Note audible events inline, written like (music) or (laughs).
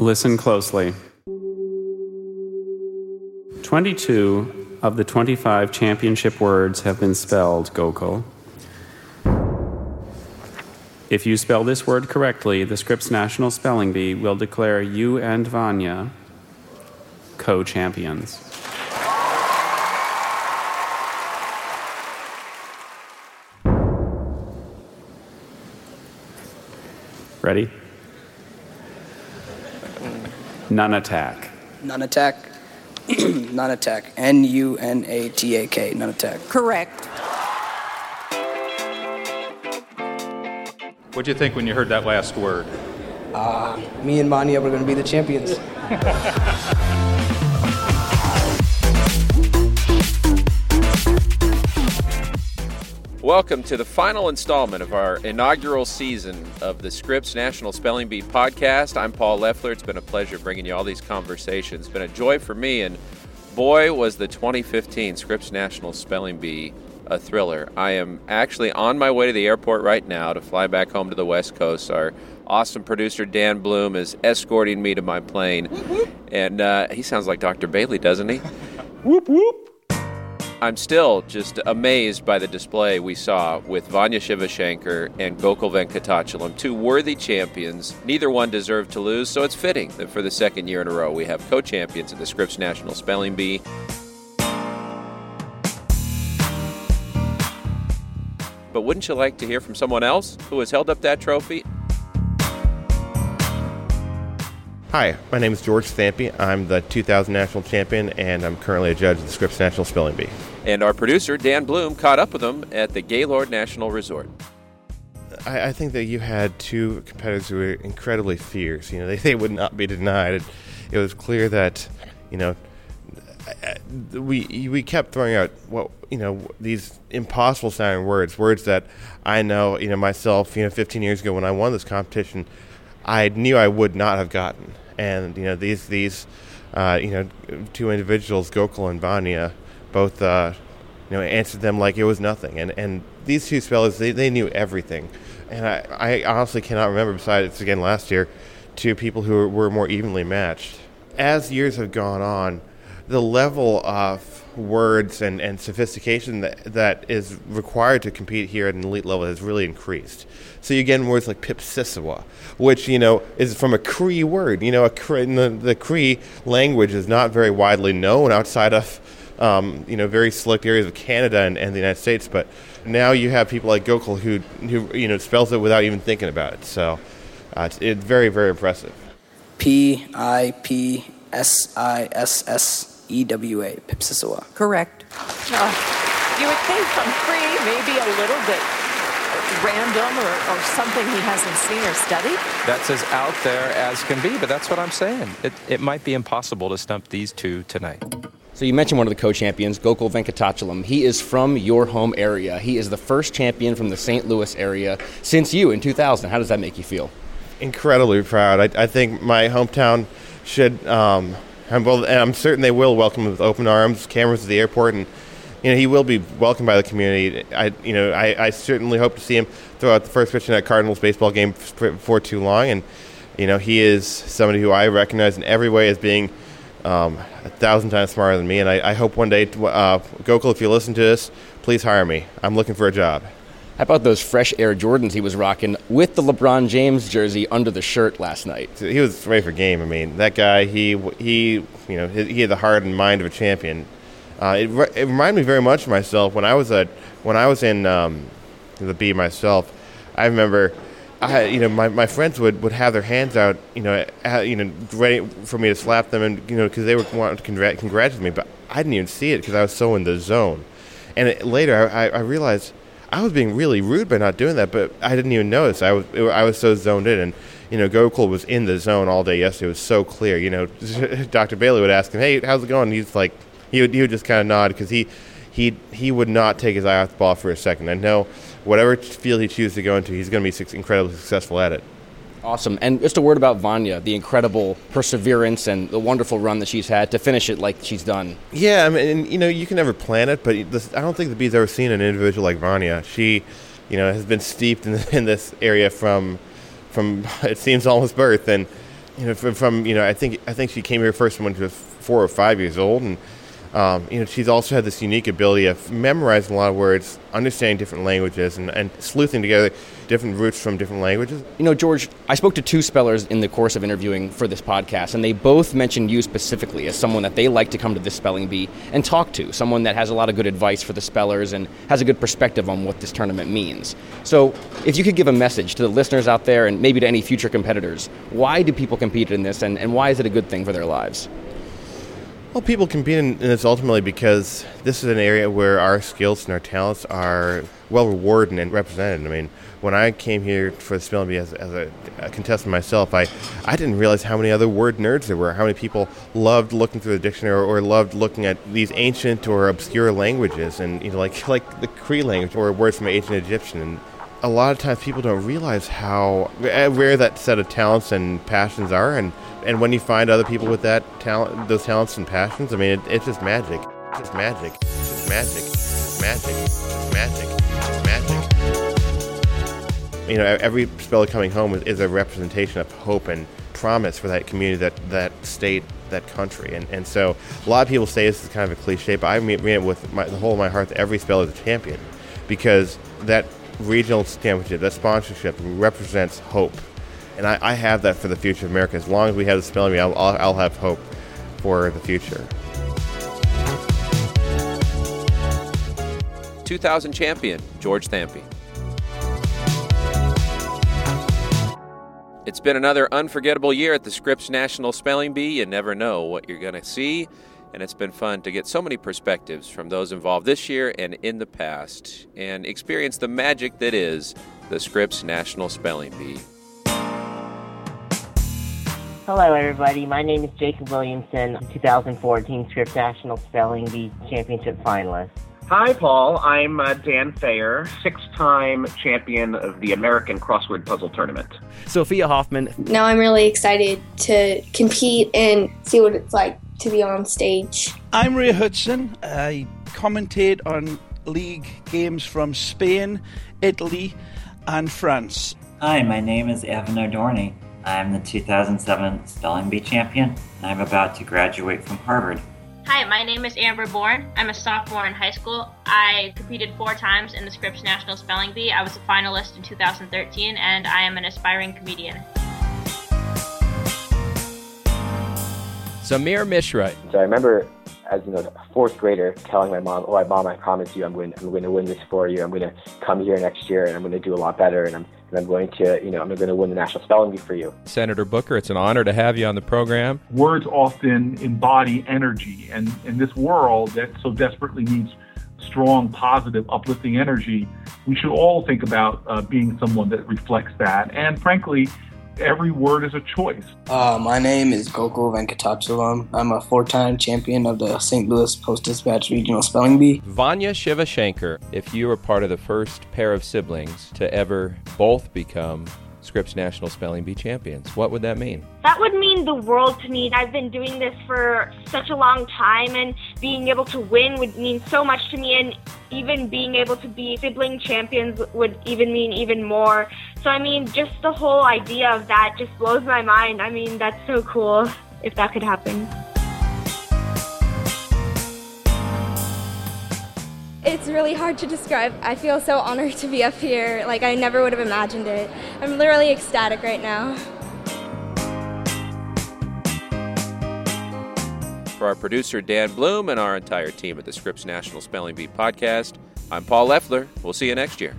Listen closely. 22 of the 25 championship words have been spelled, Gokul. If you spell this word correctly, the Scripps National Spelling Bee will declare you and Vanya co champions. Ready? Nunatak. None attack. (clears throat) Nunatak. N U N A T A K. Nunatak. Correct. What'd you think when you heard that last word? Uh, me and Vanya were going to be the champions. (laughs) Welcome to the final installment of our inaugural season of the Scripps National Spelling Bee podcast. I'm Paul Loeffler. It's been a pleasure bringing you all these conversations. It's been a joy for me, and boy, was the 2015 Scripps National Spelling Bee a thriller. I am actually on my way to the airport right now to fly back home to the West Coast. Our awesome producer Dan Bloom is escorting me to my plane, and uh, he sounds like Dr. Bailly, doesn't he? I'm still just amazed by the display we saw with Vanya Shivashankar and Gokul Venkatachalam, two worthy champions. Neither one deserved to lose, so it's fitting that for the second year in a row we have co-champions of the Scripps National Spelling Bee. But wouldn't you like to hear from someone else who has held up that trophy? Hi, my name is George Thampy. I'm the 2000 national champion, and I'm currently a judge of the Scripps National Spelling Bee. And our producer, Dan Bloom, caught up with them at the Gaylord National Resort. I, I think that you had two competitors who were incredibly fierce. You know, they, they would not be denied. It, it was clear that, you know, we we kept throwing out what you know these impossible sounding words, words that I know you know myself. You know, 15 years ago when I won this competition, I knew I would not have gotten. And you know these these uh, you know two individuals, Gokul and Vanya, both uh, you know answered them like it was nothing. And and these two spellers they, they knew everything. And I, I honestly cannot remember besides again last year two people who were, were more evenly matched. As years have gone on, the level of words and, and sophistication that, that is required to compete here at an elite level has really increased. So you get words like Pipsissewa, which you know is from a Cree word. You know, a Cree, the, the Cree language is not very widely known outside of um, you know very select areas of Canada and, and the United States. But now you have people like Gokul who who you know spells it without even thinking about it. So uh, it's, it's very very impressive. P I P S I S S E W A. Pipsissewa. Correct. Uh, you would think from Cree, maybe a little bit random or, or something he hasn't seen or studied. That's as out there as can be, but that's what I'm saying. It, it might be impossible to stump these two tonight. So you mentioned one of the co-champions, Gokul Venkatachalam. He is from your home area. He is the first champion from the St. Louis area since you in 2000. How does that make you feel? incredibly proud. I, I think my hometown should, um, and well, I'm certain they will welcome him with open arms, cameras at the airport, and you know he will be welcomed by the community. I, you know, I, I certainly hope to see him throw out the first pitch in that Cardinals baseball game before too long, and you know he is somebody who I recognize in every way as being. Um, a thousand times smarter than me, and I, I hope one day, uh, Gokul, if you listen to this, please hire me. I'm looking for a job. How about those fresh Air Jordans he was rocking with the LeBron James jersey under the shirt last night? he was ready for game. I mean, that guy, he he, you know, he, had the heart and mind of a champion. Uh, it, re- it reminded me very much of myself when I was a when I was in um, the bee myself. I remember, I you know, my, my friends would, would have their hands out, you know, uh, you know, ready for me to slap them, and you know, because they would want to congrat- congratulate me, but I didn't even see it because I was so in the zone. And it, later, I, I realized I was being really rude by not doing that, but I didn't even notice. I was I was so zoned in, and you know, Gokul was in the zone all day yesterday. It was so clear. You know, (laughs) Dr. Bailly would ask him, "Hey, how's it going?" He's like, he would he would just kind of nod because he he he would not take his eye off the ball for a second. I know whatever field he chooses to go into, he's going to be incredibly successful at it. Awesome. And just a word about Vanya, the incredible perseverance and the wonderful run that she's had to finish it like she's done. Yeah, I mean, you know, you can never plan it, but I don't think the bee's ever seen an individual like Vanya. She, you know, has been steeped in, (laughs) in this area from, from (laughs) it seems almost birth, and you know, from, from you know, I think I think she came here first when she was four or five years old, and um, you know, she's also had this unique ability of memorizing a lot of words, understanding different languages, and, and sleuthing together different roots from different languages. You know, George, I spoke to two spellers in the course of interviewing for this podcast, and they both mentioned you specifically as someone that they like to come to this spelling bee and talk to, someone that has a lot of good advice for the spellers and has a good perspective on what this tournament means. So, if you could give a message to the listeners out there and maybe to any future competitors, why do people compete in this, and, and why is it a good thing for their lives? Well, people compete in, in this ultimately because this is an area where our skills and our talents are well rewarded and represented. I mean, when I came here for the spelling bee as, as a, a, contestant myself, I, I didn't realize how many other word nerds there were, how many people loved looking through the dictionary or, or loved looking at these ancient or obscure languages, and you know, like (laughs) like the Cree language or words from ancient Egyptian. And a lot of times, people don't realize how eh, rare that set of talents and passions are, and and when you find other people with that talent, those talents and passions, I mean, it, it's just magic. It's just magic. It's just magic. It's magic. It's magic. It's magic. You know, every spell coming home is a representation of hope and promise for that community, that that state, that country. And and so a lot of people say this is kind of a cliche, but I mean it with my, the whole of my heart that every spell is a champion because that regional championship, that sponsorship represents hope and I, I, have that for the future of America. As long as we have the spelling bee, I'll, I'll have hope for the future. 2000 champion George Thampy. It's been another unforgettable year at the Scripps National Spelling Bee. You never know what you're going to see, and it's been fun to get so many perspectives from those involved this year and in the past and experience the magic that is the Scripps National Spelling Bee. Hello, everybody. My name is Jacob Williamson, 2014 Scripps National Spelling Bee Championship finalist. Hi, Paul. I'm uh, Dan Feyer, six time champion of the American Crossword Puzzle Tournament. Sophia Hoffman. Now I'm really excited to compete and see what it's like to be on stage. I'm Ray Hudson. I commentate on league games from Spain, Italy, and France. Hi, my name is Evan O'Dorney. I'm the 2007 Spelling Bee champion, and I'm about to graduate from Harvard. Hi, my name is Amber Born. I'm a sophomore in high school. I competed four times in the Scripps National Spelling Bee. I was a finalist in 2013, and I am an aspiring comedian. Sameer Mishra. So I remember as you know, a fourth grader telling my mom, "Oh, mom, I promise you, I'm going, I'm going to win this for you. I'm going to come here next year, and I'm going to do a lot better, and I'm, and I'm going to, you know, I'm going to win the national spelling bee for you." Senator Booker, it's an honor to have you on the program. Words often embody energy, and in this world that so desperately needs strong, positive, uplifting energy, we should all think about uh, being someone that reflects that, and frankly every word is a choice. Uh, my name is Gokul Venkatachalam. I'm a four time champion of the St. Louis Post Dispatch Regional Spelling Bee. Vanya Shivashankar, if you were part of the first pair of siblings to ever both become Scripps National Spelling Bee champions. What would that mean? That would mean the world to me. I've been doing this for such a long time, and being able to win would mean so much to me. And even being able to be sibling champions would even mean even more. So, I mean, just the whole idea of that just blows my mind. I mean, that's so cool if that could happen. It's really hard to describe. I feel so honored to be up here. Like, I never would have imagined it. I'm literally ecstatic right now. For our producer, Dan Bloom, and our entire team at the Scripps National Spelling Bee podcast, I'm Paul Loeffler. We'll see you next year.